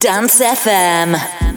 Dance FM.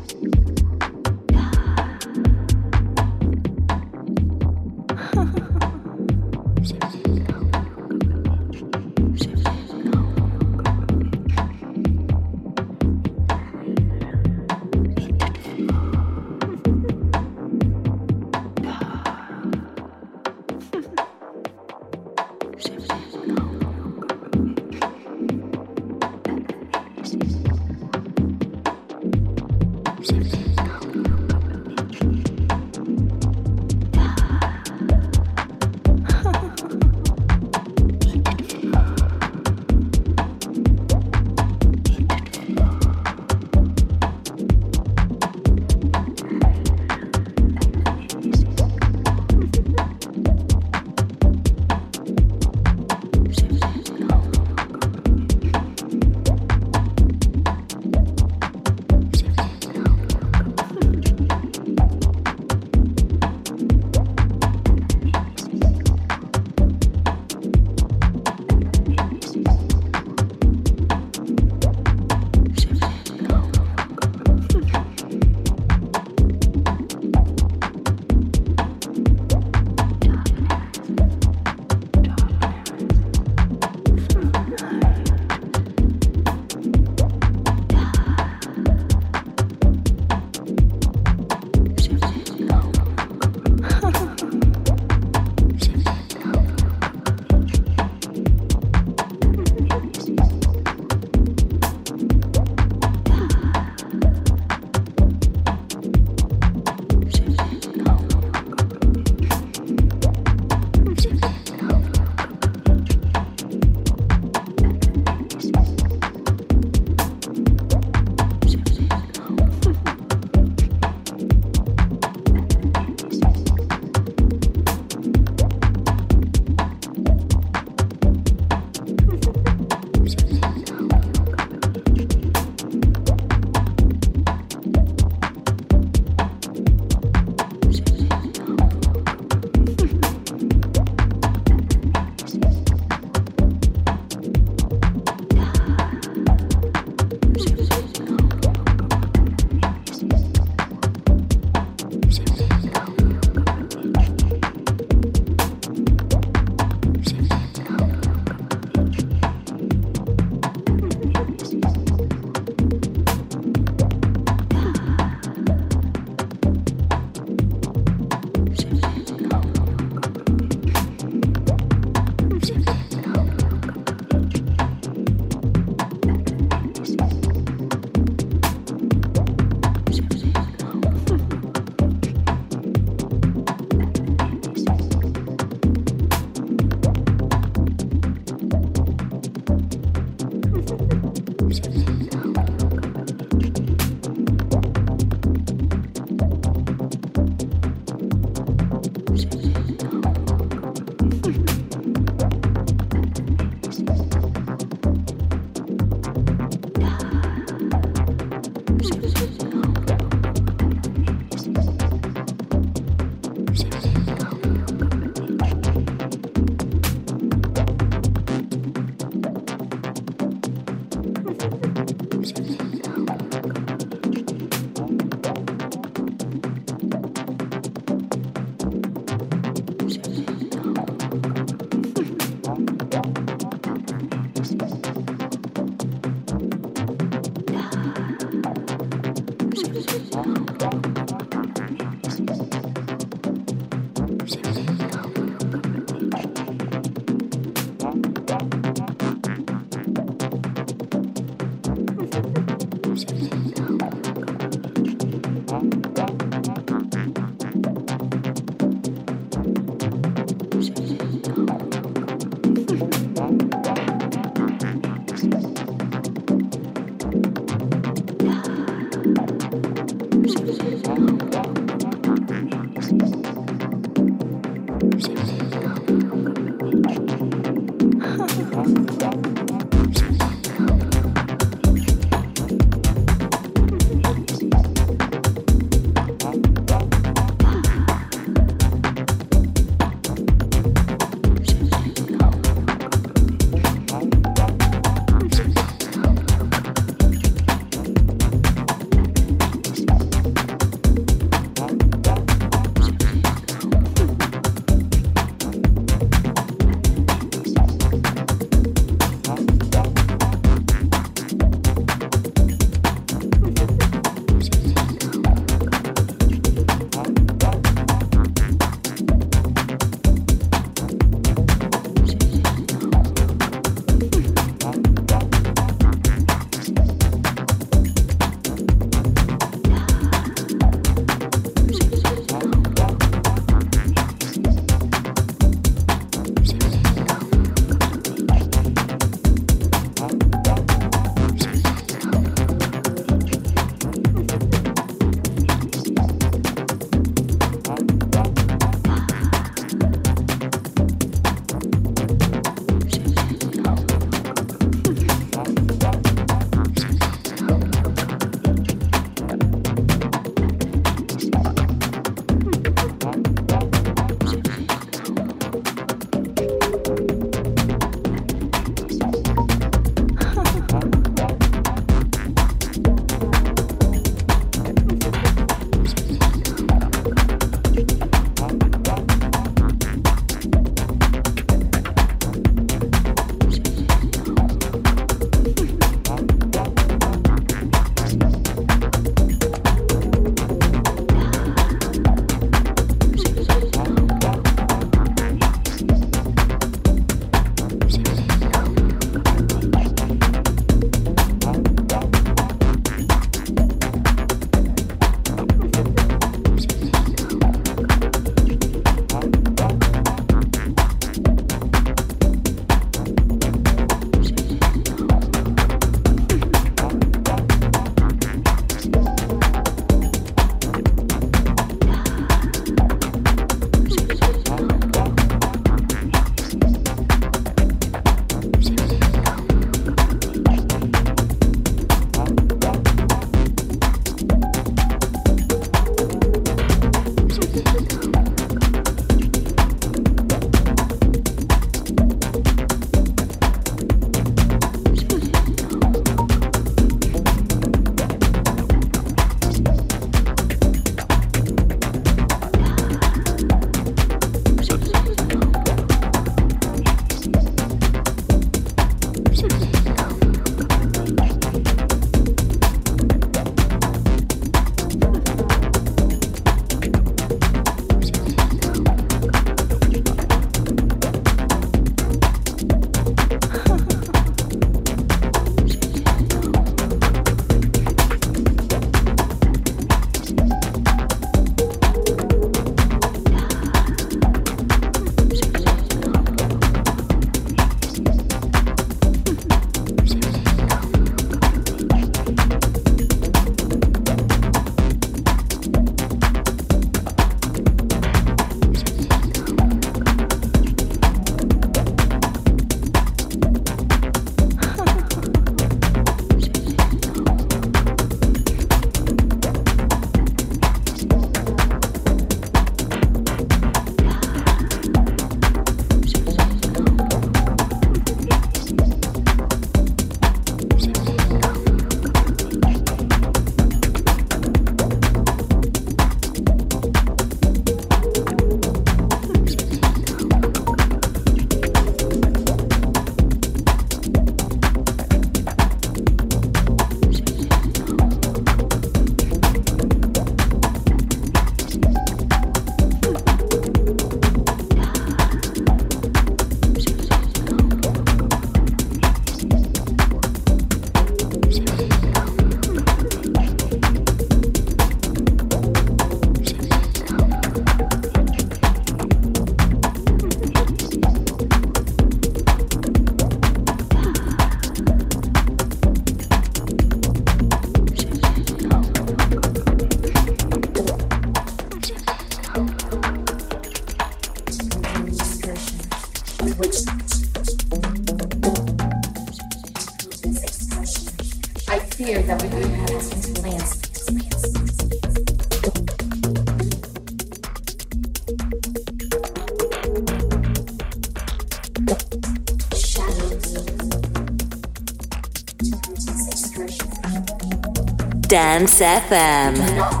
Dance FM.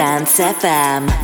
Dance FM.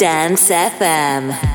Dance FM.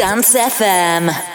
Dance FM.